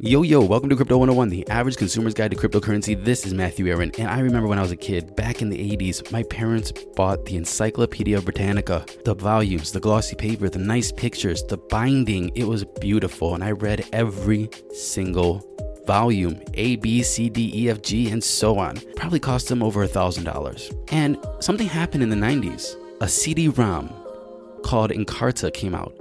Yo, yo, welcome to Crypto 101, the average consumer's guide to cryptocurrency. This is Matthew Aaron, and I remember when I was a kid, back in the 80s, my parents bought the Encyclopedia Britannica. The volumes, the glossy paper, the nice pictures, the binding, it was beautiful, and I read every single volume A, B, C, D, E, F, G, and so on. Probably cost them over a $1,000. And something happened in the 90s. A CD ROM called Encarta came out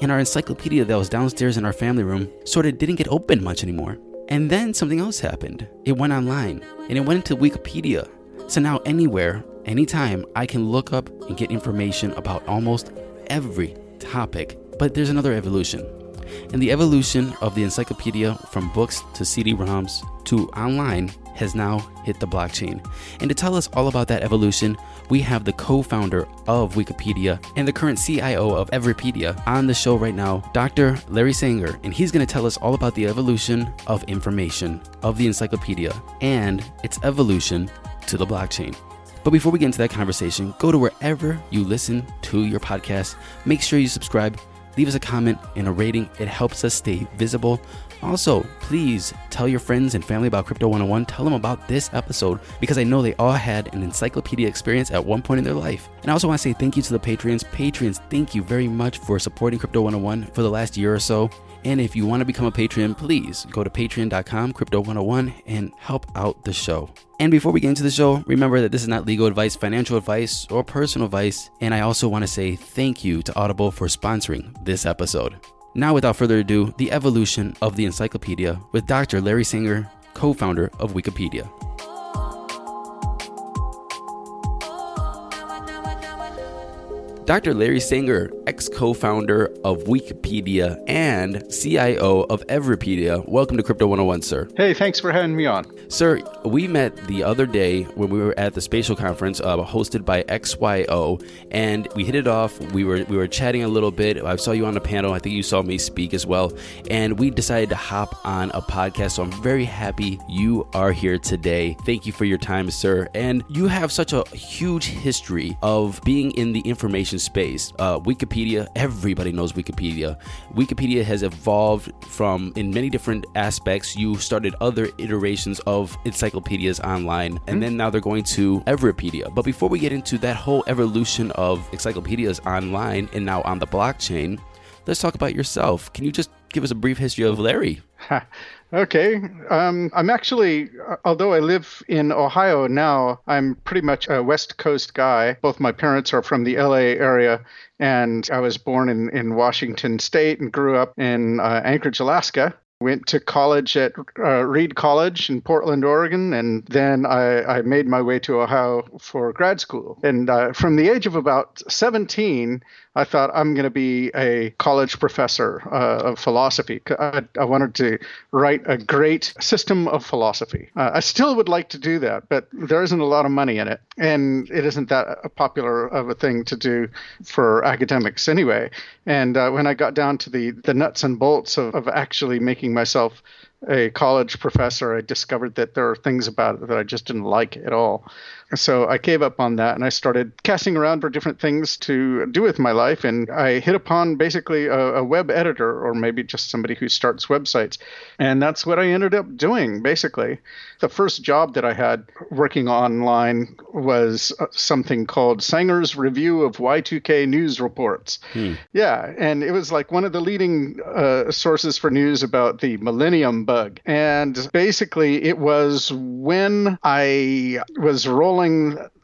and our encyclopedia that was downstairs in our family room sort of didn't get opened much anymore. And then something else happened. It went online and it went into Wikipedia. So now, anywhere, anytime, I can look up and get information about almost every topic. But there's another evolution. And the evolution of the encyclopedia from books to CD ROMs to online has now hit the blockchain. And to tell us all about that evolution, we have the co founder of Wikipedia and the current CIO of Everipedia on the show right now, Dr. Larry Sanger. And he's going to tell us all about the evolution of information of the encyclopedia and its evolution to the blockchain. But before we get into that conversation, go to wherever you listen to your podcast. Make sure you subscribe, leave us a comment and a rating. It helps us stay visible also, please tell your friends and family about Crypto 101. Tell them about this episode because I know they all had an encyclopedia experience at one point in their life. And I also want to say thank you to the Patreons. Patreons, thank you very much for supporting Crypto 101 for the last year or so. And if you want to become a Patreon, please go to patreon.com, crypto101, and help out the show. And before we get into the show, remember that this is not legal advice, financial advice, or personal advice. And I also want to say thank you to Audible for sponsoring this episode. Now, without further ado, the evolution of the encyclopedia with Dr. Larry Sanger, co founder of Wikipedia. Dr. Larry Sanger, ex co founder of Wikipedia and CIO of Everipedia. Welcome to Crypto 101, sir. Hey, thanks for having me on. Sir, we met the other day when we were at the spatial conference uh, hosted by XYO, and we hit it off. We were we were chatting a little bit. I saw you on the panel. I think you saw me speak as well, and we decided to hop on a podcast. So I'm very happy you are here today. Thank you for your time, sir. And you have such a huge history of being in the information space. Uh, Wikipedia, everybody knows Wikipedia. Wikipedia has evolved from in many different aspects. You started other iterations of encyclopedias online, and mm-hmm. then now they're going to Everipedia. But before we get into that whole evolution of encyclopedias online and now on the blockchain, let's talk about yourself. Can you just give us a brief history of Larry? Okay. Um, I'm actually, although I live in Ohio now, I'm pretty much a West Coast guy. Both my parents are from the LA area, and I was born in, in Washington State and grew up in uh, Anchorage, Alaska. Went to college at uh, Reed College in Portland, Oregon, and then I, I, made my way to Ohio for grad school. And uh, from the age of about 17, I thought I'm going to be a college professor uh, of philosophy. I, I, wanted to write a great system of philosophy. Uh, I still would like to do that, but there isn't a lot of money in it, and it isn't that popular of a thing to do for academics anyway. And uh, when I got down to the the nuts and bolts of, of actually making myself a college professor, I discovered that there are things about it that I just didn't like at all. So I gave up on that and I started casting around for different things to do with my life. And I hit upon basically a, a, web editor or maybe just somebody who starts websites. And that's what I ended up doing basically. The first job that I had working online was uh, something called Sanger's Review of Y2K News Reports. Hmm. Yeah. And it was like one of the leading uh, sources for news about the millennium bug. And basically, it was when I was rolling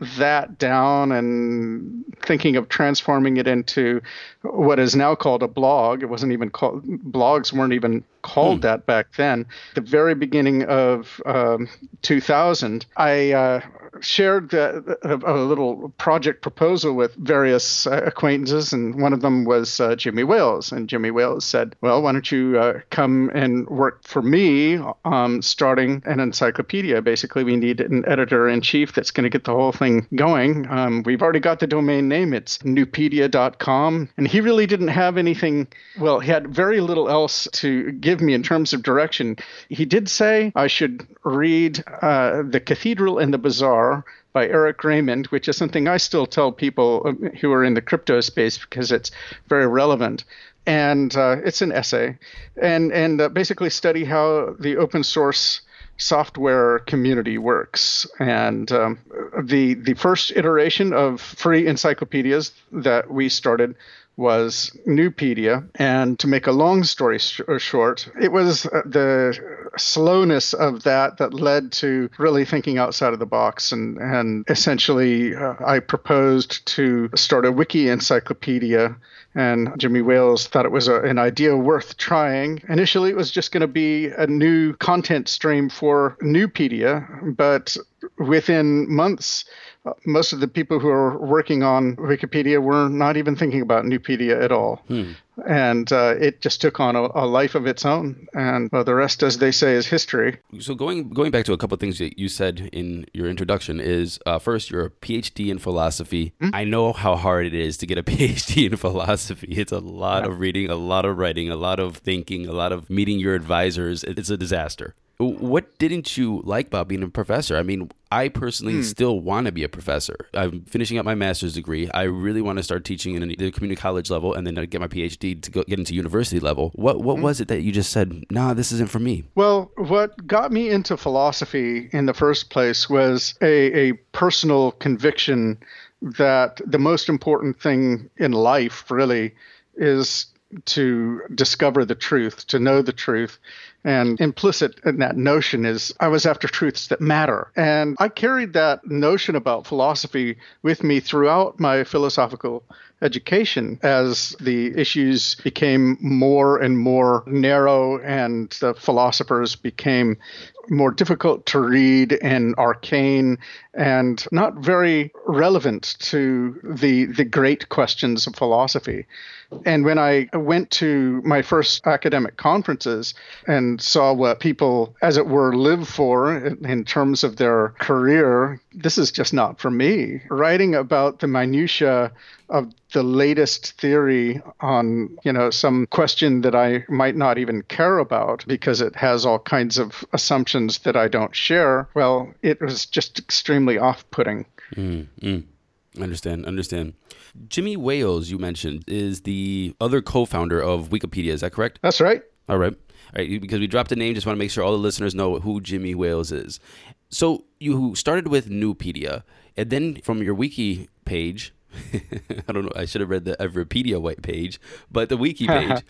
that down and thinking of transforming it into what is now called a blog. It wasn't even called blogs weren't even called hmm. that back then. The very beginning of um, 2000, I uh, shared the, a, a, little project proposal with various uh, acquaintances, and one of them was uh, Jimmy Wales. And Jimmy Wales said, "Well, why don't you uh, come and work for me, um, starting an encyclopedia? Basically, we need an editor in chief that's going to get the whole thing going. Um, we've already got the domain name; it's nupedia.com." And he really didn't have anything. Well, he had very little else to give me in terms of direction. He did say I should read uh, The Cathedral and the Bazaar by Eric Raymond, which is something I still tell people um, who are in the crypto space because it's very relevant. and uh, it's an essay, and and uh, basically study how the open source software community works. And um, the the first iteration of free encyclopedias that we started was Nupedia. And to make a long story sh- uh, short, it was uh, the slowness of that that led to really thinking outside of the box. And, and essentially, uh, I proposed to start a wiki encyclopedia and Jimmy Wales thought it was a, an idea worth trying. Initially, it was just going to be a new content stream for Nupedia, but within months, most of the people who are working on Wikipedia were not even thinking about Nupedia at all. Hmm. And uh, it just took on a, a, life of its own. And well, the rest, as they say, is history. So going going back to a couple of things that you said in your introduction is uh, first, you're a PhD in philosophy. Hmm? I know how hard it is to get a PhD in philosophy. It's a lot yeah. of reading, a lot of writing, a lot of thinking, a lot of meeting your advisors. It's a disaster. What didn't you like about being a professor? I mean, I personally hmm. still want to be a professor. I'm finishing up my master's degree. I really want to start teaching in the community college level and then get my PhD to go, get into university level. What what hmm. was it that you just said? Nah, this isn't for me. Well, what got me into philosophy in the first place was a, a personal conviction that the most important thing in life really is to discover the truth, to know the truth. And implicit in that notion is I was after truths that matter. And I carried that notion about philosophy with me throughout my philosophical education as the issues became more and more narrow and the philosophers became more difficult to read and arcane and not very relevant to the the great questions of philosophy. And when I went to my first academic conferences and saw what people, as it were, live for in terms of their career, this is just not for me. Writing about the minutiae of the latest theory on, you know, some question that I might not even care about because it has all kinds of assumptions that I don't share, well, it was just extremely off putting. Mm, mm. Understand, understand. Jimmy Wales, you mentioned, is the other co-founder of Wikipedia. Is that correct? That's right. All right. All right. Because we dropped a name, just want to make sure all the listeners know who Jimmy Wales is. So you started with Nupedia, and then from your wiki page, I don't know. I should have read the Everipedia white page, but the wiki page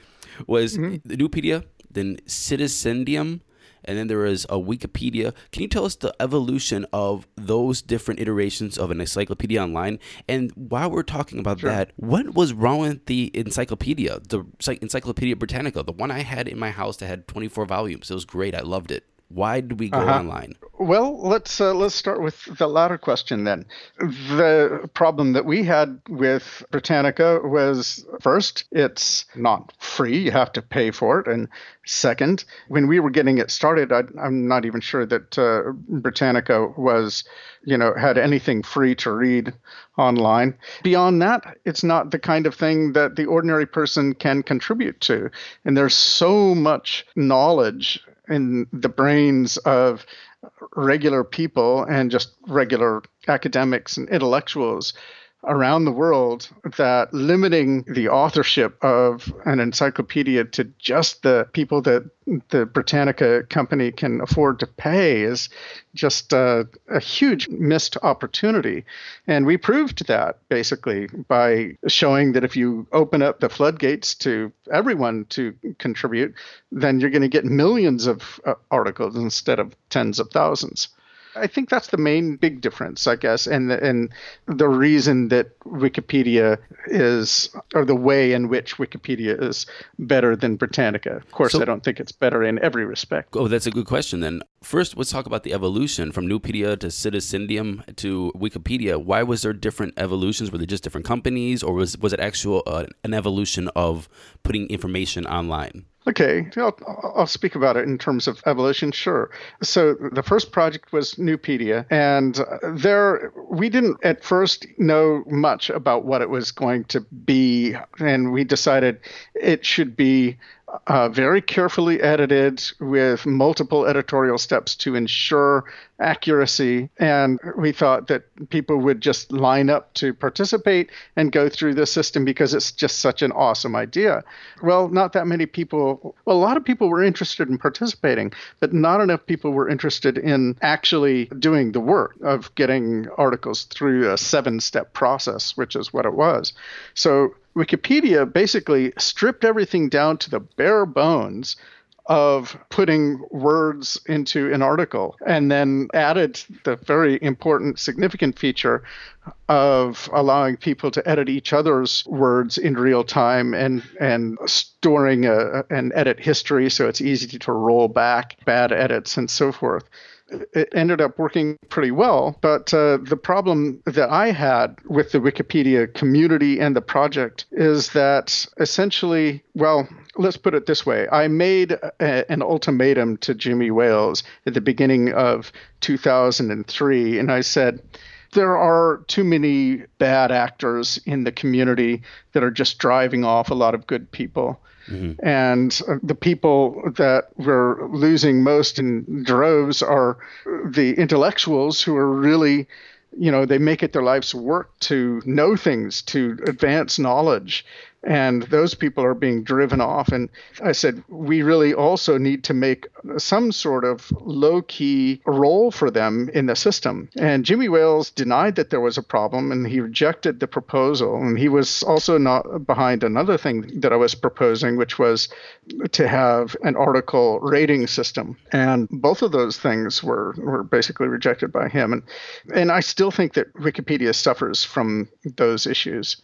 was mm-hmm. Nupedia, then Citizendium, and then there is a Wikipedia. Can you tell us the evolution of those different iterations of an encyclopedia online? And while we're talking about sure. that, what was wrong with the encyclopedia, the Encyclopedia Britannica, the one I had in my house that had 24 volumes? It was great. I loved it. Why did we go uh-huh. online? Well, let's uh, let's start with the latter question then. The problem that we had with Britannica was first, it's not free; you have to pay for it, and second, when we were getting it started, I, am not even sure that uh, Britannica was, you know, had anything free to read online. Beyond that, it's not the kind of thing that the ordinary person can contribute to, and there's so much knowledge in the brains of regular people and just regular academics and intellectuals around the world that limiting the authorship of an encyclopedia to just the people that the Britannica company can afford to pay is just a, a, huge missed opportunity. And we proved that basically by showing that if you open up the floodgates to everyone to contribute, then you're going to get millions of uh, articles instead of tens of thousands. I think that's the main big difference, I guess, and the, and the reason that Wikipedia is, or the way in which Wikipedia is better than Britannica. Of course, so, I don't think it's better in every respect. Oh, that's a good question. Then first, let's talk about the evolution from Nupedia to Citizendium to Wikipedia. Why was there different evolutions? Were they just different companies, or was was it actual uh, an evolution of putting information online? Okay, I'll, I'll, speak about it in terms of evolution. Sure. So the first project was Nupedia, and uh, there we didn't at first know much about what it was going to be, and we decided it should be uh, very carefully edited with multiple editorial steps to ensure accuracy. And we thought that people would just line up to participate and go through the system because it's just such an awesome idea. Well, not that many people, well, a lot of people were interested in participating, but not enough people were interested in actually doing the work of getting articles through a seven step process, which is what it was. So Wikipedia basically stripped everything down to the bare bones of putting words into an article and then added the very important significant feature of allowing people to edit each other's words in real time and and storing a, an edit history so it's easy to roll back bad edits and so forth it ended up working pretty well. But uh, the problem that I had with the Wikipedia community and the project is that essentially, well, let's put it this way I made a, an ultimatum to Jimmy Wales at the beginning of 2003, and I said, there are too many bad actors in the community that are just driving off a lot of good people. Mm-hmm. And uh, the people that we're losing most in droves are the intellectuals who are really, you know, they make it their life's work to know things, to advance knowledge and those people are being driven off. And I said, we really also need to make some sort of low key role for them in the system. And Jimmy Wales denied that there was a problem and he rejected the proposal. And he was also not behind another thing that I was proposing, which was to have an article rating system. And both of those things were, were basically rejected by him. And, and I still think that Wikipedia suffers from those issues.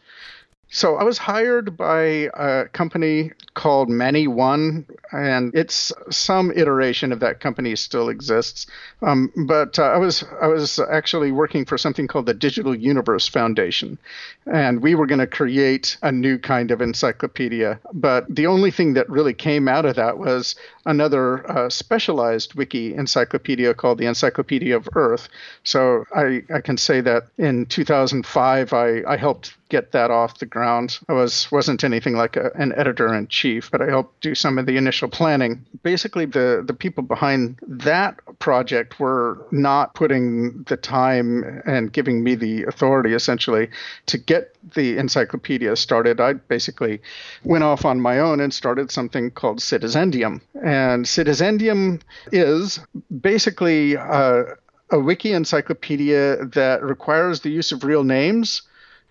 So I was hired by a company called ManyOne, and it's some iteration of that company still exists. Um, but uh, I was I was actually working for something called the Digital Universe Foundation, and we were going to create a new kind of encyclopedia. But the only thing that really came out of that was another uh, specialized wiki encyclopedia called the Encyclopedia of Earth. So I, I can say that in 2005 I, I helped get that off the ground. I was wasn't anything like a, an editor in chief, but I helped do some of the initial planning. Basically, the the people behind that project were not putting the time and giving me the authority essentially to get the encyclopedia started. I basically went off on my own and started something called Citizendium. And Citizendium is basically uh, a wiki encyclopedia that requires the use of real names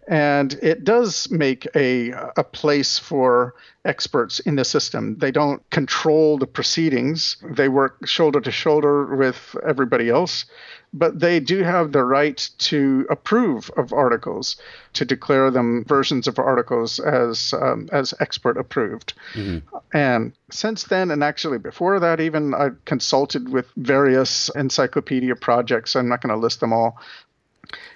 and it does make a, a place for experts in the system. They don't control the proceedings, they work shoulder to shoulder with everybody else, but they do have the right to approve of articles, to declare them versions of articles as, um, as expert approved. Mm-hmm. And since then, and actually before that, even I consulted with various encyclopedia projects. I'm not going to list them all,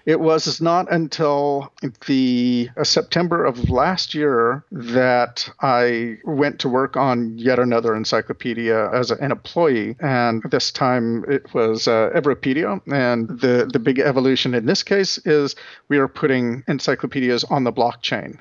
it was not until the uh, September of last year that I went to work on yet another encyclopedia as an employee, and this time it was uh, Everipedia. And the the big evolution in this case is we are putting encyclopedias on the blockchain.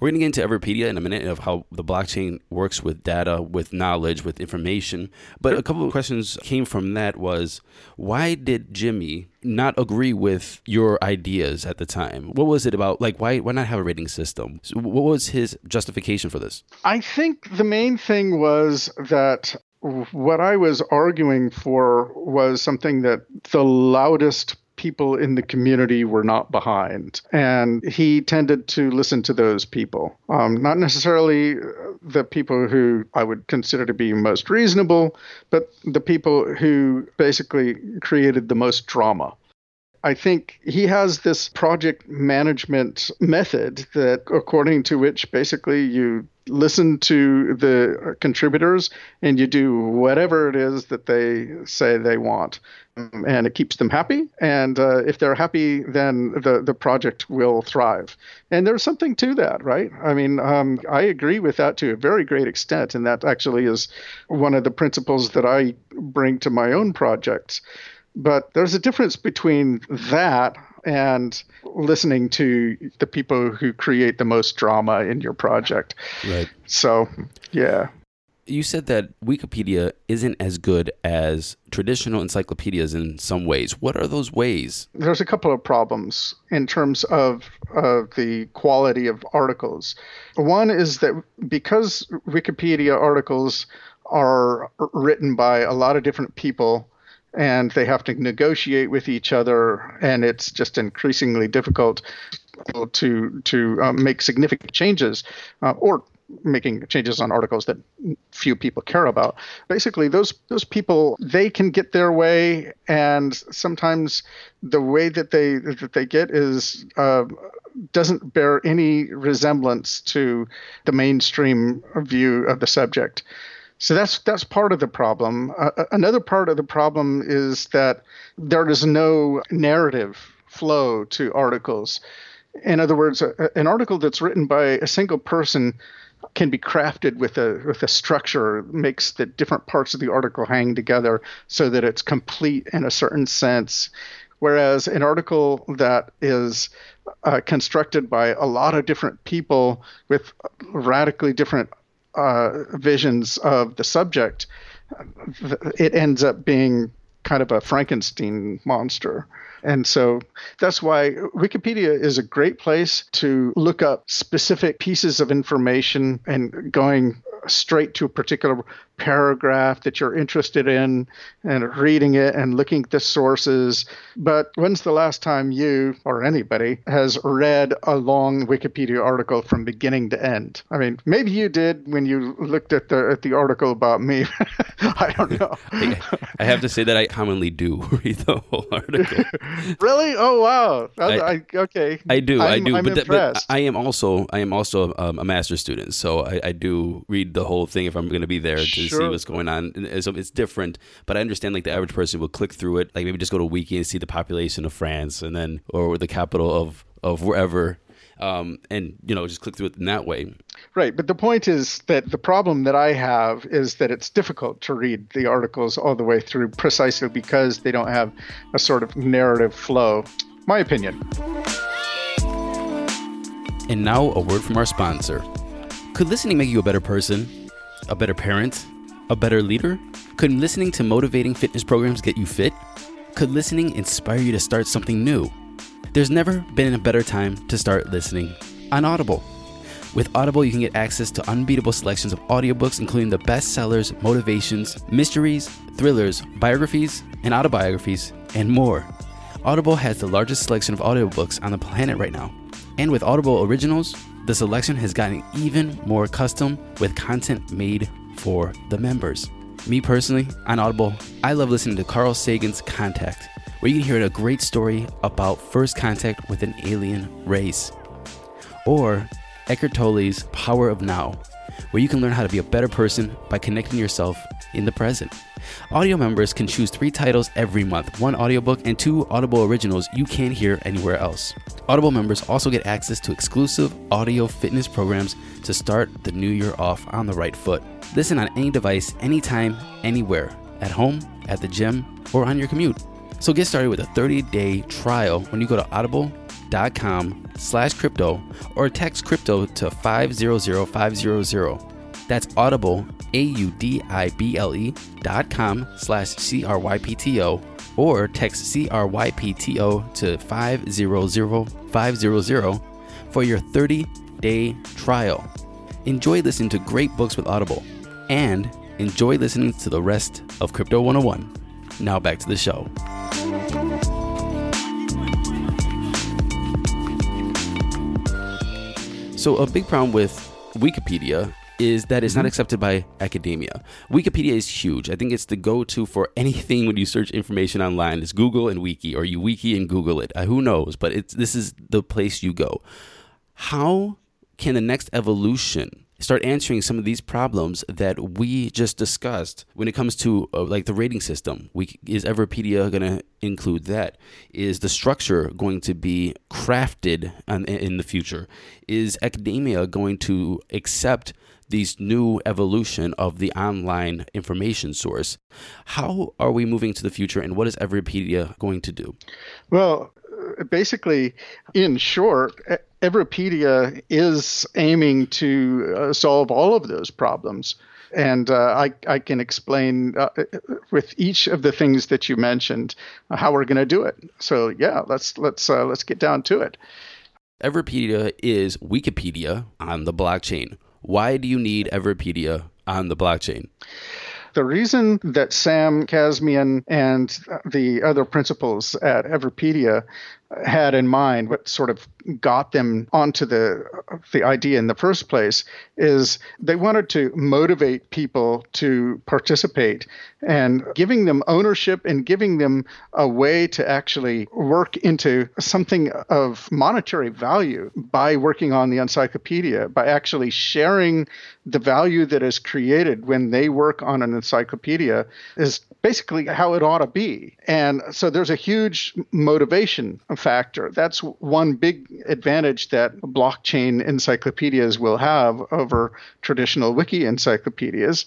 We're going to get into Everipedia in a minute of how the blockchain works with data, with knowledge, with information. But a couple of questions came from that was why did Jimmy not agree with your ideas at the time? What was it about? Like, why why not have a rating system? What was his justification for this? I think the main thing was that what I was arguing for was something that the loudest people in the community were not behind. And he tended to listen to those people, um, not necessarily the people who I would consider to be most reasonable, but the people who basically created the most drama. I think he has this project management method that, according to which basically you listen to the contributors and you do whatever it is that they say they want. And it keeps them happy. And uh, if they're happy, then the, the project will thrive. And there's something to that, right? I mean, um, I agree with that to a very great extent. And that actually is one of the principles that I bring to my own projects. But there's a difference between that and listening to the people who create the most drama in your project. Right. So, yeah. you said that Wikipedia isn't as good as traditional encyclopedias in some ways. What are those ways? There's a couple of problems in terms of uh, the quality of articles. One is that because Wikipedia articles are written by a lot of different people and they have to negotiate with each other and it's just increasingly difficult to to uh, make significant changes uh, or making changes on articles that few people care about. Basically, those those people they can get their way, and sometimes the way that they that they get is uh, doesn't bear any resemblance to the mainstream view of the subject. So that's that's part of the problem. Uh, another part of the problem is that there is no narrative flow to articles. In other words, a, an article that's written by a single person can be crafted with a with a structure makes the different parts of the article hang together so that it's complete in a certain sense whereas an article that is uh, constructed by a lot of different people with radically different uh, visions of the subject it ends up being kind of a frankenstein monster and so that's why Wikipedia is a great place to look up specific pieces of information and going straight to a particular paragraph that you're interested in and reading it and looking at the sources. But when's the last time you or anybody has read a long Wikipedia article from beginning to end? I mean, maybe you did when you looked at the at the article about me. I don't know. I have to say that I commonly do read the whole article. really? Oh wow. I, I, okay. I do. I'm, I do. But, impressed. but I am also I am also um, a master student, so I, I do read the whole thing if I'm going to be there to see what's going on. And so it's different, but I understand like the average person will click through it, like maybe just go to Wiki and see the population of France, and then or the capital of of wherever. Um, and you know, just click through it in that way. Right, but the point is that the problem that I have is that it's difficult to read the articles all the way through precisely because they don't have a sort of narrative flow. My opinion. And now a word from our sponsor. Could listening make you a better person, a better parent, a better leader? Could listening to motivating fitness programs get you fit? Could listening inspire you to start something new? There's never been a better time to start listening on Audible. With Audible, you can get access to unbeatable selections of audiobooks, including the bestsellers, motivations, mysteries, thrillers, biographies, and autobiographies, and more. Audible has the largest selection of audiobooks on the planet right now. And with Audible Originals, the selection has gotten even more custom with content made for the members. Me personally, on Audible, I love listening to Carl Sagan's Contact, where you can hear a great story about first contact with an alien race. Or Eckhart Tolle's Power of Now, where you can learn how to be a better person by connecting yourself in the present. Audio members can choose three titles every month one audiobook and two Audible originals you can't hear anywhere else. Audible members also get access to exclusive audio fitness programs to start the new year off on the right foot. Listen on any device, anytime, anywhere, at home, at the gym, or on your commute. So get started with a 30-day trial when you go to audible.com slash crypto or text crypto to 500500. That's audible, A-U-D-I-B-L-E dot com slash C-R-Y-P-T-O or text C-R-Y-P-T-O to 500500 for your 30-day trial. Enjoy listening to great books with Audible and enjoy listening to the rest of Crypto 101. Now back to the show. So, a big problem with Wikipedia is that it's not accepted by academia. Wikipedia is huge. I think it's the go to for anything when you search information online. It's Google and Wiki, or you Wiki and Google it. Uh, who knows? But it's, this is the place you go. How can the next evolution start answering some of these problems that we just discussed when it comes to uh, like the rating system. We, is Everipedia going to include that? Is the structure going to be crafted on, in the future? Is academia going to accept these new evolution of the online information source? How are we moving to the future and what is Everipedia going to do? Well, basically, in short, Everipedia is aiming to uh, solve all of those problems. And uh, I, I can explain uh, with each of the things that you mentioned uh, how we're going to do it. So yeah, let's let's uh, let's get down to it. Everipedia is Wikipedia on the blockchain. Why do you need Everipedia on the blockchain? The reason that Sam Kazemian and the other principals at Everipedia had in mind, what sort of got them onto the the idea in the first place, is they wanted to motivate people to participate and giving them ownership and giving them a way to actually work into something of monetary value by working on the encyclopedia, by actually sharing the value that is created when they work on an encyclopedia is basically how it ought to be. And so there's a huge motivation factor. That's one big advantage that blockchain encyclopedias will have over traditional wiki encyclopedias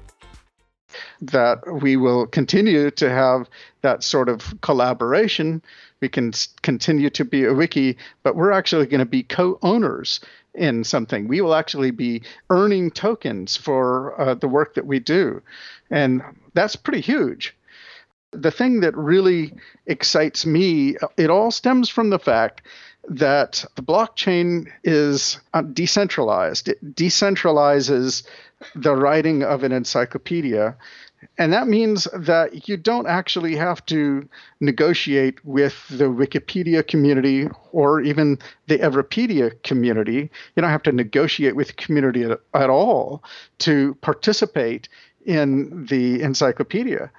that we will continue to have that sort of collaboration. We can continue to be a wiki, but we're actually going to be co owners in something. We will actually be earning tokens for uh, the work that we do. And that's pretty huge. The thing that really excites me, it all stems from the fact that the blockchain is uh, decentralized. It decentralizes the writing of an encyclopedia and that means that you don't actually have to negotiate with the Wikipedia community or even the Everipedia community. You don't have to negotiate with the community at, at all to participate in the encyclopedia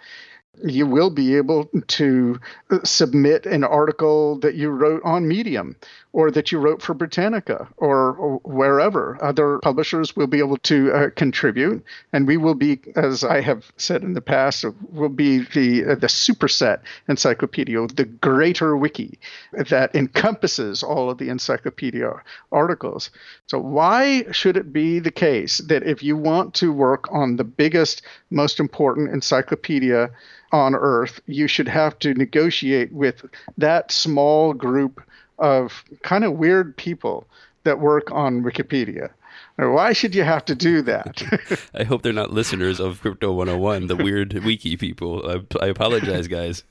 you will be able to uh, submit an article that you wrote on Medium or that you wrote for Britannica or, wherever. Other publishers will be able to uh, contribute, and we will be, as I have said in the past, will be the uh, the superset encyclopedia, the greater wiki that encompasses all of the encyclopedia articles. So why should it be the case that if you want to work on the biggest, most important encyclopedia on Earth, you should have to negotiate with that small group of kind of weird people that work on Wikipedia. Why should you have to do that? I hope they're not listeners of Crypto 101, the weird wiki people. I, I apologize, guys.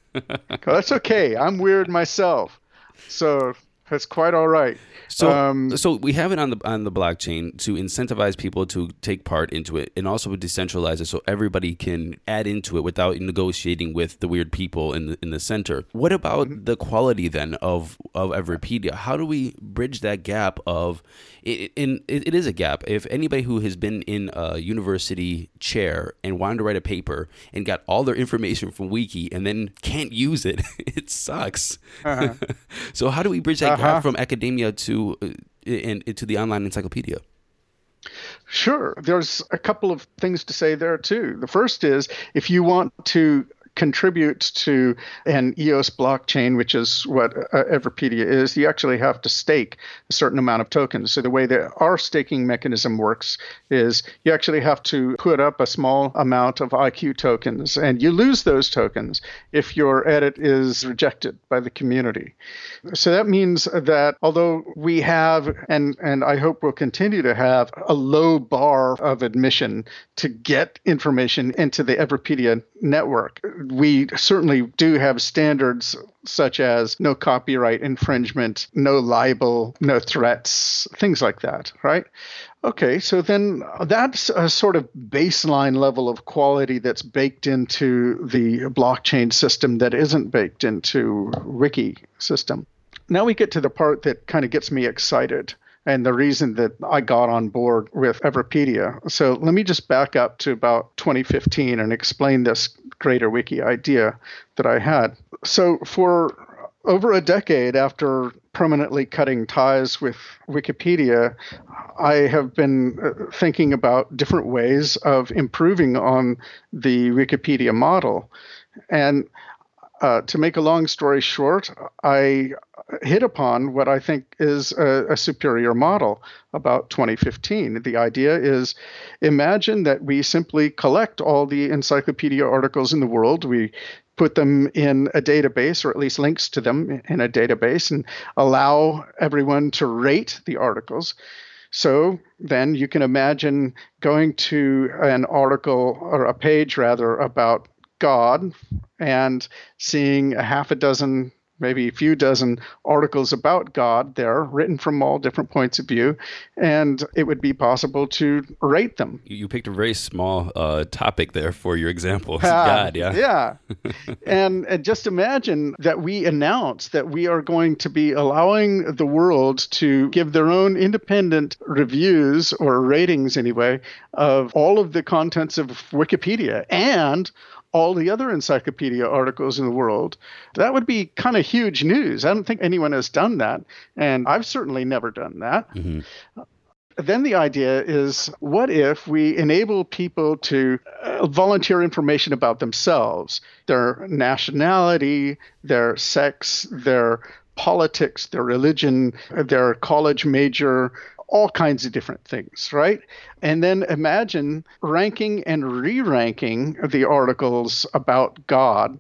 that's okay. I'm weird myself. So that's quite all right. So, um, so we have it on the on the blockchain to incentivize people to take part into it, and also decentralize it so everybody can add into it without negotiating with the weird people in the, in the center. What about mm-hmm. the quality then of of Everipedia? How do we bridge that gap of it, in, it, it is a gap. If anybody who has been in a university chair and wanted to write a paper and got all their information from Wiki and then can't use it, it sucks. Uh-huh. so how do we bridge that uh-huh. Gap from academia to uh, and to the online encyclopedia? Sure. There's a couple of things to say there too. The first is if you want to contribute to an EOS blockchain, which is what uh, Everipedia is, you actually have to stake a certain amount of tokens. So the way that our staking mechanism works is you actually have to put up a small amount of IQ tokens, and you lose those tokens if your edit is rejected by the community. So that means that although we have, and, and I hope we'll continue to have, a low bar of admission to get information into the Everipedia network, we certainly do have standards such as no copyright infringement, no libel, no threats, things like that, right? Okay, so then that's a sort of baseline level of quality that's baked into the blockchain system that isn't baked into Wiki system. Now we get to the part that kind of gets me excited and the reason that I got on board with Everipedia. So let me just back up to about 2015 and explain this greater wiki idea that I had. So for over a decade after permanently cutting ties with Wikipedia, I have been uh, thinking about different ways of improving on the Wikipedia model. And uh, to make a long story short, I hit upon what I think is a, a, superior model about 2015. The idea is imagine that we simply collect all the encyclopedia articles in the world, we put them in a database, or at least links to them in a database, and allow everyone to rate the articles. So then you can imagine going to an article or a page rather about God and seeing a half a dozen maybe a few dozen articles about God there, written from all different points of view, and it would be possible to rate them. You picked a very small uh, topic there for your example. God, yeah. Yeah. and, and just imagine that we announce that we are going to be allowing the world to give their own independent reviews or ratings, anyway, of all of the contents of Wikipedia and all the other encyclopedia articles in the world. That would be kind of huge news. I don't think anyone has done that. And I've certainly never done that. Mm-hmm. Then the idea is what if we enable people to uh, volunteer information about themselves, their nationality, their sex, their politics, their religion, their college major, all kinds of different things, right? And then imagine ranking and re ranking the articles about God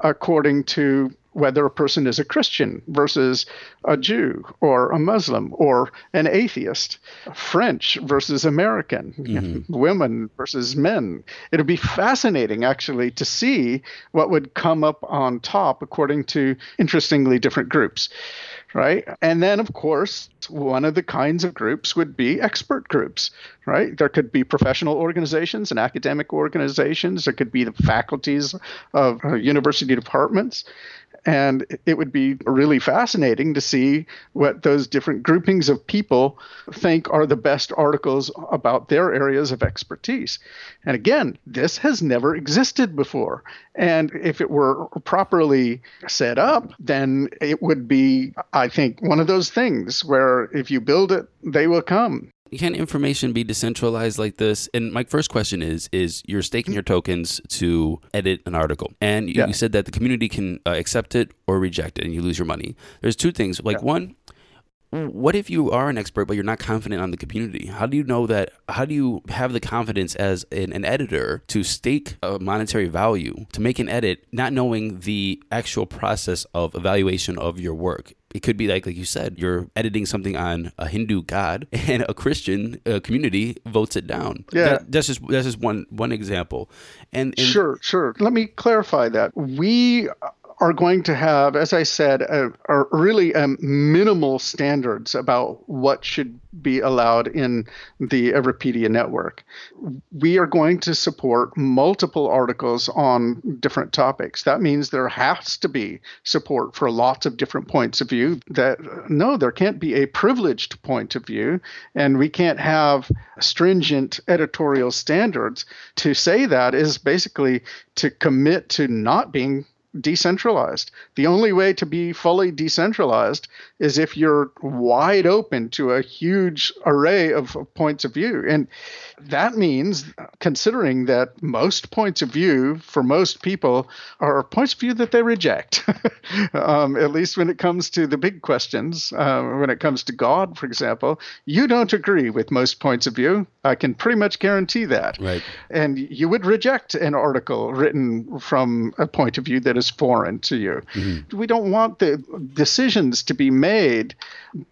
according to whether a person is a Christian versus a Jew or a Muslim or an atheist, French versus American, mm-hmm. women versus men. It'd be fascinating actually to see what would come up on top according to interestingly different groups right? And then, of course, one of the kinds of groups would be expert groups, right? There could be professional organizations and academic organizations. There could be the faculties of university departments. And it would be really fascinating to see what those different groupings of people think are the best articles about their areas of expertise. And again, this has never existed before. And if it were properly set up, then it would be, I think, one of those things where if you build it, they will come can information be decentralized like this? And my first question is: is you're staking your tokens to edit an article, and you, yeah. you said that the community can uh, accept it or reject it, and you lose your money. There's two things. Like yeah. one, what if you are an expert but you're not confident on the community how do you know that how do you have the confidence as an, an, editor to stake a monetary value to make an edit not knowing the actual process of evaluation of your work it could be like like you said, you're editing something on a Hindu god, and a Christian uh, community votes it down. Yeah, that, that's just that's just one one example. And, and sure, sure. Let me clarify that we are going to have, as I said, a really um, minimal standards about what should be allowed in the Everipedia network. We are going to support multiple articles on different topics. That means there has to be support for lots of different points of view. That no, there can't be a privileged point of view, and we can't have stringent editorial standards. To say that is basically to commit to not being decentralized. The only way to be fully decentralized is if you're wide open to a huge array of, points of view. And that means, considering that most points of view for most people are points of view that they reject, um, at least when it comes to the big questions, uh, when it comes to God, for example, you don't agree with most points of view. I can pretty much guarantee that. Right. And you would reject an article written from a point of view that is foreign to you. Mm-hmm. We don't want the decisions to be made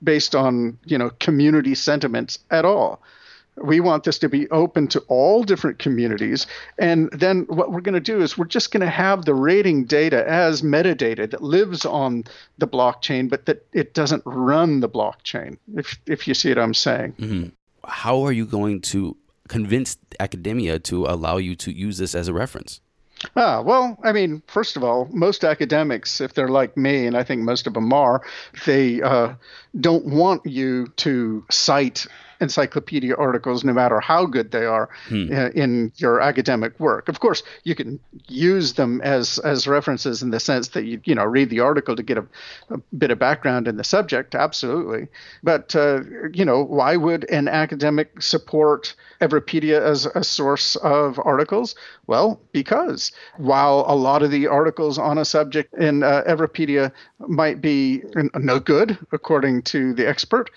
based on, you know, community sentiments at all We want this to be open to all different communities. And then what we're going to do is we're just going to have the rating data as metadata that lives on the blockchain, but that it doesn't run the blockchain, if, if you see what I'm saying. Mm-hmm. How are you going to convince academia to allow you to use this as a reference? Ah, well, I mean, first of all, most academics, if they're like me, and I think most of them are, they uh, don't want you to cite encyclopedia articles, no matter how good they are, hmm. Uh, in your academic work. Of course, you can use them as as references in the sense that you you know read the article to get a, a bit of background in the subject, absolutely. But uh, you know, why would an academic support Everipedia as a source of articles? Well, because while a lot of the articles on a subject in uh, Everipedia might be no good, according to the expert,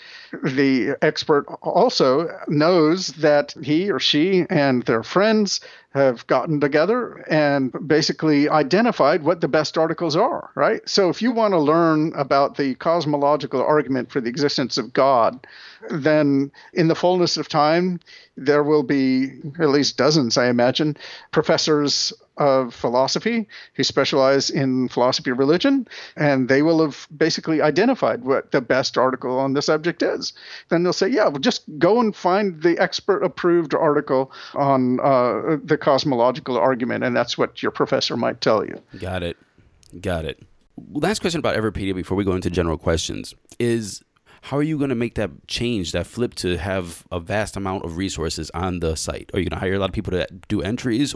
the expert also knows that he or she and their friends have gotten together and basically identified what the best articles are, right? So if you want to learn about the cosmological argument for the existence of God, then in the fullness of time, there will be at least dozens, I imagine, professors of philosophy who specialize in philosophy of religion, and they will have basically identified what the best article on the subject is. Then they'll say, yeah, well, just go and find the expert approved article on uh, the cosmological argument, and that's what your professor might tell you. Got it. Got it. Last question about Everipedia before we go into general questions is how are you going to make that change, that flip to have a vast amount of resources on the site? Are you going to hire a lot of people to do entries,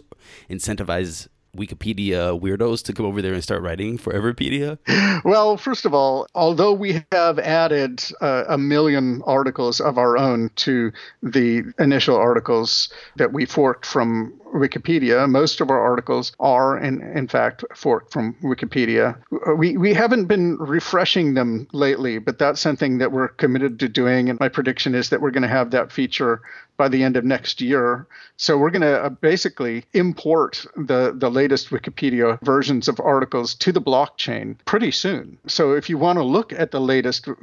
incentivize Wikipedia weirdos to come over there and start writing for Everipedia? Well, first of all, although we have added uh, a million articles of our own to the initial articles that we forked from Wikipedia. Most of our articles are, in, in fact, forked from Wikipedia. We, we haven't been refreshing them lately, but that's something that we're committed to doing. And my prediction is that we're going to have that feature by the end of next year. So we're going to uh, basically import the, the latest Wikipedia versions of articles to the blockchain pretty soon. So if you want to look at the latest uh,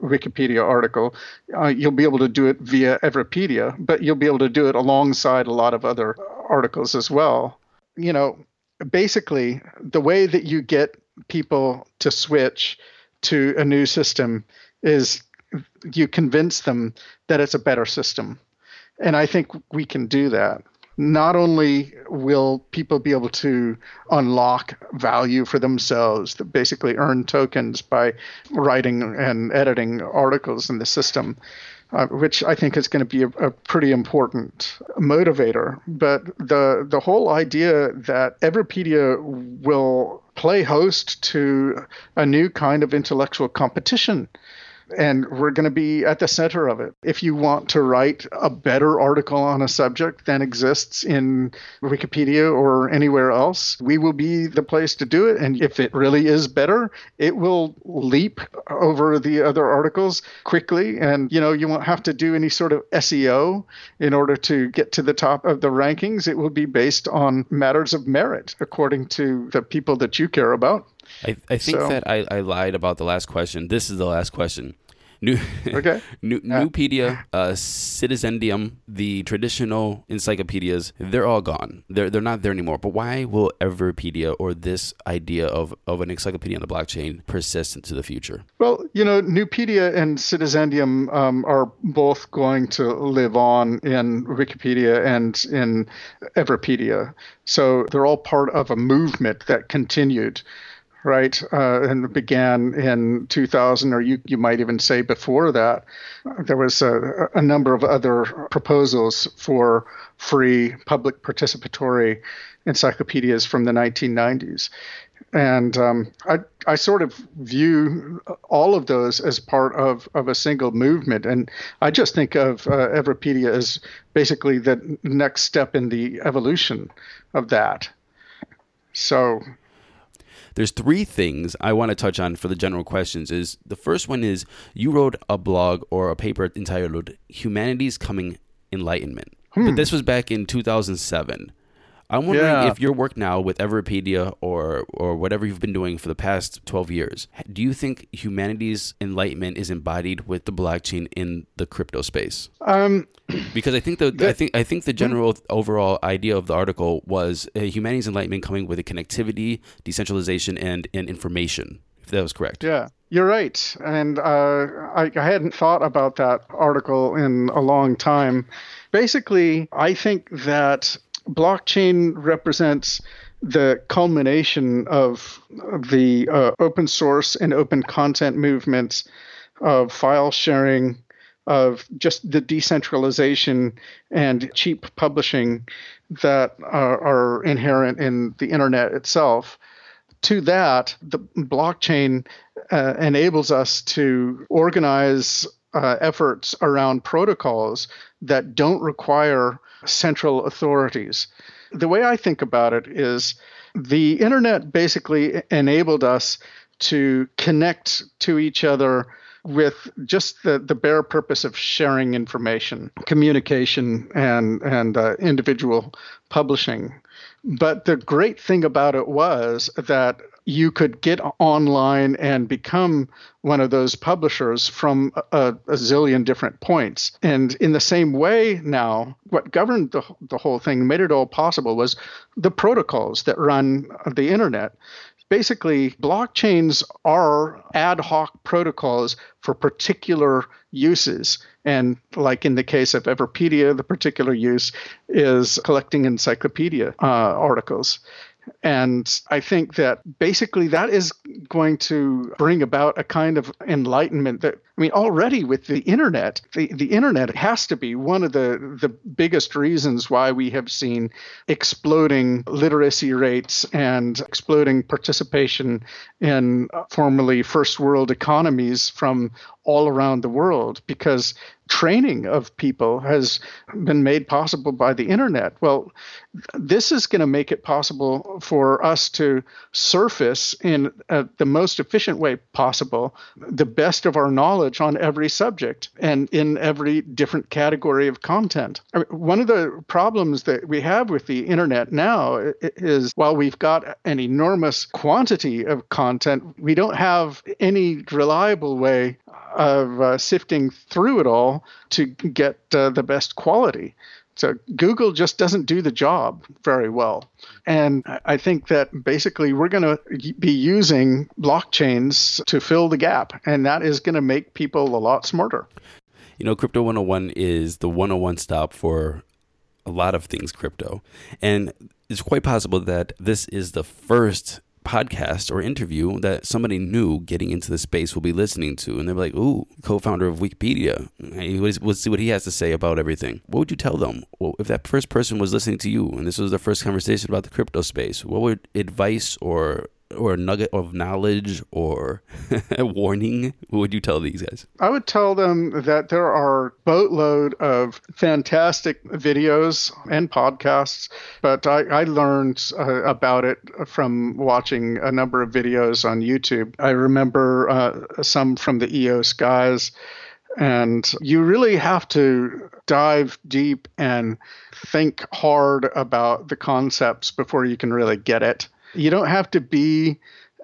Wikipedia article, uh, you'll be able to do it via Everipedia, but you'll be able to do it alongside a lot of other articles as well. You know, basically, the way that you get people to switch to a new system is you convince them that it's a better system. And I think we can do that. Not only will people be able to unlock value for themselves, basically earn tokens by writing and editing articles in the system, uh, which I think is going to be a, a, pretty important motivator. But the the whole idea that Everipedia will play host to a new kind of intellectual competition and we're going to be at the center of it. If you want to write a better article on a subject than exists in Wikipedia or anywhere else, we will be the place to do it. And if it really is better, it will leap over the other articles quickly. And, you know, you won't have to do any sort of SEO in order to get to the top of the rankings. It will be based on matters of merit according to the people that you care about. I, I think so. that I, I lied about the last question. This is the last question. New, okay. New, yeah. Nupedia, uh, Citizendium, the traditional encyclopedias, they're all gone. They're they're not there anymore. But why will Everipedia or this idea of, of an encyclopedia on the blockchain persist into the future? Well, you know, Nupedia and Citizendium um, are both going to live on in Wikipedia and in Everipedia. So they're all part of a movement that continued right? Uh, and began in 2000, or you, you might even say before that. There was a, a number of other proposals for free public participatory encyclopedias from the 1990s. And um, I, I sort of view all of those as part of, of a single movement. And I just think of uh, Everipedia as basically the next step in the evolution of that. So there's three things I want to touch on for the general questions. Is the first one is you wrote a blog or a paper entitled "Humanity's Coming Enlightenment," hmm. but this was back in 2007. I'm wondering Yeah. if your work now with Everipedia or or whatever you've been doing for the past 12 years, do you think humanity's enlightenment is embodied with the blockchain in the crypto space? Um, Because I think the, I think I think the general overall idea of the article was uh, humanity's enlightenment coming with a connectivity, decentralization, and and information. If that was correct. Yeah, you're right. And uh, I, I hadn't thought about that article in a long time. Basically, I think that blockchain represents the culmination of the uh, open source and open content movements of file sharing, of just the decentralization and cheap publishing that are, are inherent in the internet itself. To that, the blockchain uh, enables us to organize uh, efforts around protocols that don't require central authorities. The way I think about it is the internet basically enabled us to connect to each other with just the, the bare purpose of sharing information, communication, and, and uh, individual publishing. But the great thing about it was that you could get online and become one of those publishers from a, a zillion different points. And in the same way, now, what governed the, the whole thing, made it all possible, was the protocols that run the internet basically blockchains are ad hoc protocols for particular uses. And like in the case of Everipedia the particular use is collecting encyclopedia uh, articles and I think that basically that is going to bring about a kind of enlightenment that, I mean, already with the internet, the, the internet has to be one of the, the biggest reasons why we have seen exploding literacy rates and exploding participation in formerly first world economies from all around the world. Because training of people has been made possible by the internet. Well, this is going to make it possible for us to surface in uh, the most efficient way possible the best of our knowledge on every subject and in every different category of content. I mean, one of the problems that we have with the internet now is while we've got an enormous quantity of content, we don't have any reliable way of uh, sifting through it all to get uh, the best quality. So Google just doesn't do the job very well. And I- think that basically we're going to be using blockchains to fill the gap, and that is going to make people a lot smarter. You know, Crypto 101 is the 101 stop for a lot of things crypto. And it's quite possible that this is the first podcast or interview that somebody new getting into the space will be listening to. And they're like, ooh, co founder of Wikipedia. Hey, let's, let's see what he has to say about everything. What would you tell them? Well, if that first person was listening to you and this was their first conversation about the crypto space, what would advice or or a nugget of knowledge or a warning what would you tell these guys? I would tell them that there are boatload of fantastic videos and podcasts, but I, I learned uh, about it from watching a number of videos on YouTube. I remember uh, some from the EOS guys. And you really have to dive deep and think hard about the concepts before you can really get it. You don't have to be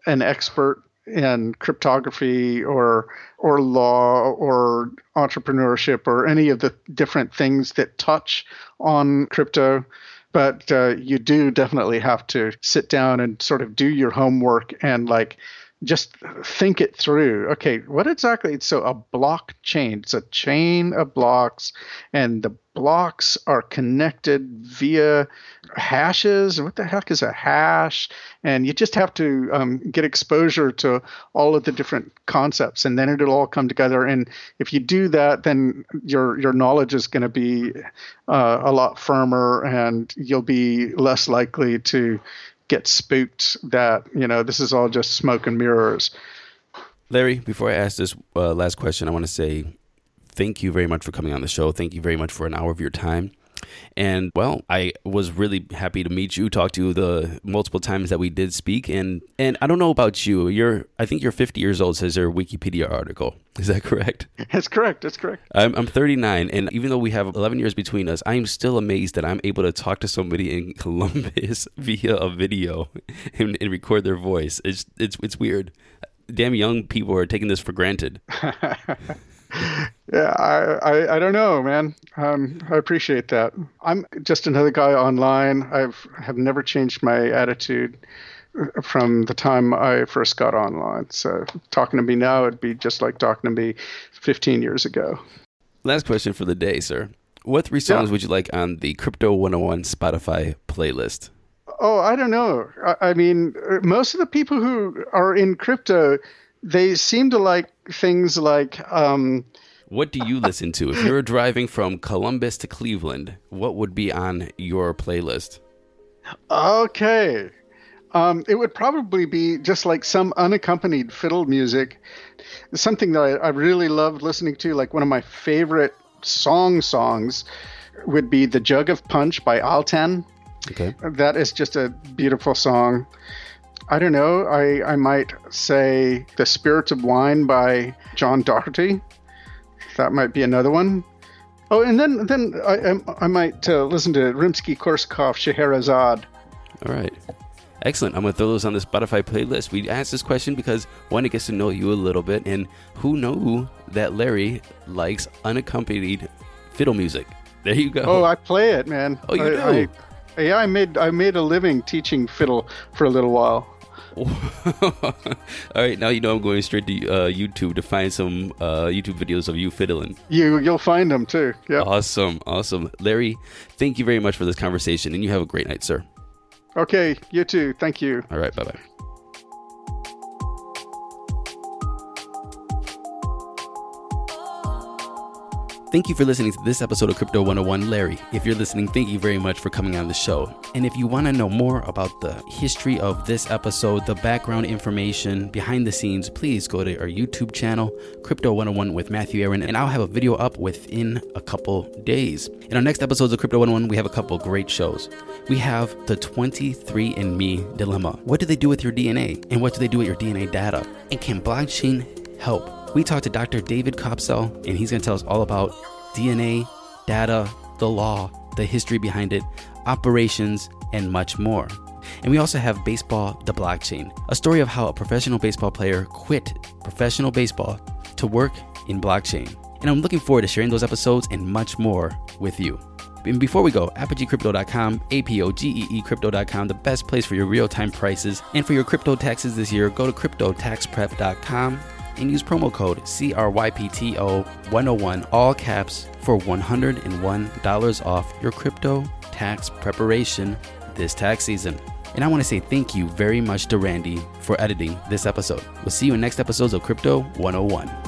an expert in cryptography or or law or entrepreneurship or any of the different things that touch on crypto but uh, you do definitely have to sit down and sort of do your homework and like just think it through. Okay, what exactly? So a blockchain, it's a chain of blocks, and the blocks are connected via hashes. What the heck is a hash? And you just have to um, get exposure to all of the different concepts, and then it'll all come together. And if you do that, then your your knowledge is going to be uh, a lot firmer, and you'll be less likely to get spooked that you know this is all just smoke and mirrors. Larry, before I ask this uh, last question, I want to say thank you very much for coming on the show. Thank you very much for an hour of your time. And well, I was really happy to meet you, talk to you the multiple times that we did speak. And and I don't know about you. You're I think you're 50 years old, says your Wikipedia article. Is that correct? That's correct. That's correct. I'm, I'm 39, and even though we have 11 years between us, I am still amazed that I'm able to talk to somebody in Columbus via a video and, and record their voice. It's it's it's weird. Damn young people are taking this for granted. yeah, I, I, I, don't know, man. Um, I appreciate that. I'm just another guy online. I've have never changed my attitude from the time I first got online. So talking to me now, it'd be just like talking to me 15 years ago. Last question for the day, sir. What three songs yeah. would you like on the Crypto 101 Spotify playlist? Oh, I don't know. I, I mean, most of the people who are in crypto, they seem to like things like. Um, what do you listen to? If you're driving from Columbus to Cleveland, what would be on your playlist? Okay. Um, it would probably be just like some unaccompanied fiddle music, something that I, I really loved listening to. Like one of my favorite song songs would be "The Jug of Punch" by Altan. Okay, that is just a beautiful song. I don't know. I, I might say The Spirits of Wine by John Doherty. That might be another one. Oh, and then then I, I, might uh, listen to Rimsky-Korsakov Scheherazade. All right. Excellent. I'm going to throw those on the Spotify playlist. We asked this question because one, it gets to know you a little bit, and who knew that Larry likes unaccompanied fiddle music? There you go. Oh, I play it, man. Oh, you I, do? I, yeah, I made I made a living teaching fiddle for a little while. All right, now you know I'm going straight to uh, YouTube to find some uh, YouTube videos of you fiddling. You you'll find them too. Yeah. Awesome, awesome, Larry. Thank you very much for this conversation, and you have a great night, sir. Okay, you too. Thank you. All right, bye bye. Thank you for listening to this episode of Crypto 101 Larry. If you're listening, thank you very much for coming on the show. And if you want to know more about the history of this episode, the background information, behind the scenes, please go to our YouTube channel, Crypto 101 with Matthew Aaron, and I'll have a video up within a couple days. In our next episodes of Crypto 101, we have a couple great shows. We have the 23andMe dilemma. What do they do with your DNA? And what do they do with your DNA data? And can blockchain help? We talked to Dr. David Koepsell, and he's going to tell us all about DNA, data, the law, the history behind it, operations, and much more. And we also have Baseball the Blockchain, a story of how a professional baseball player quit professional baseball to work in blockchain. And I'm looking forward to sharing those episodes and much more with you. And before we go, apogeecrypto.com, A-P-O-G-E-E crypto.com, the best place for your real-time prices. And for your crypto taxes this year, go to cryptotaxprep.com and use promo code CRYPTO101, all caps, for $101 off your crypto tax preparation this tax season. And I want to say thank you very much to Randy for editing this episode. We'll see you in next episodes of Crypto 101.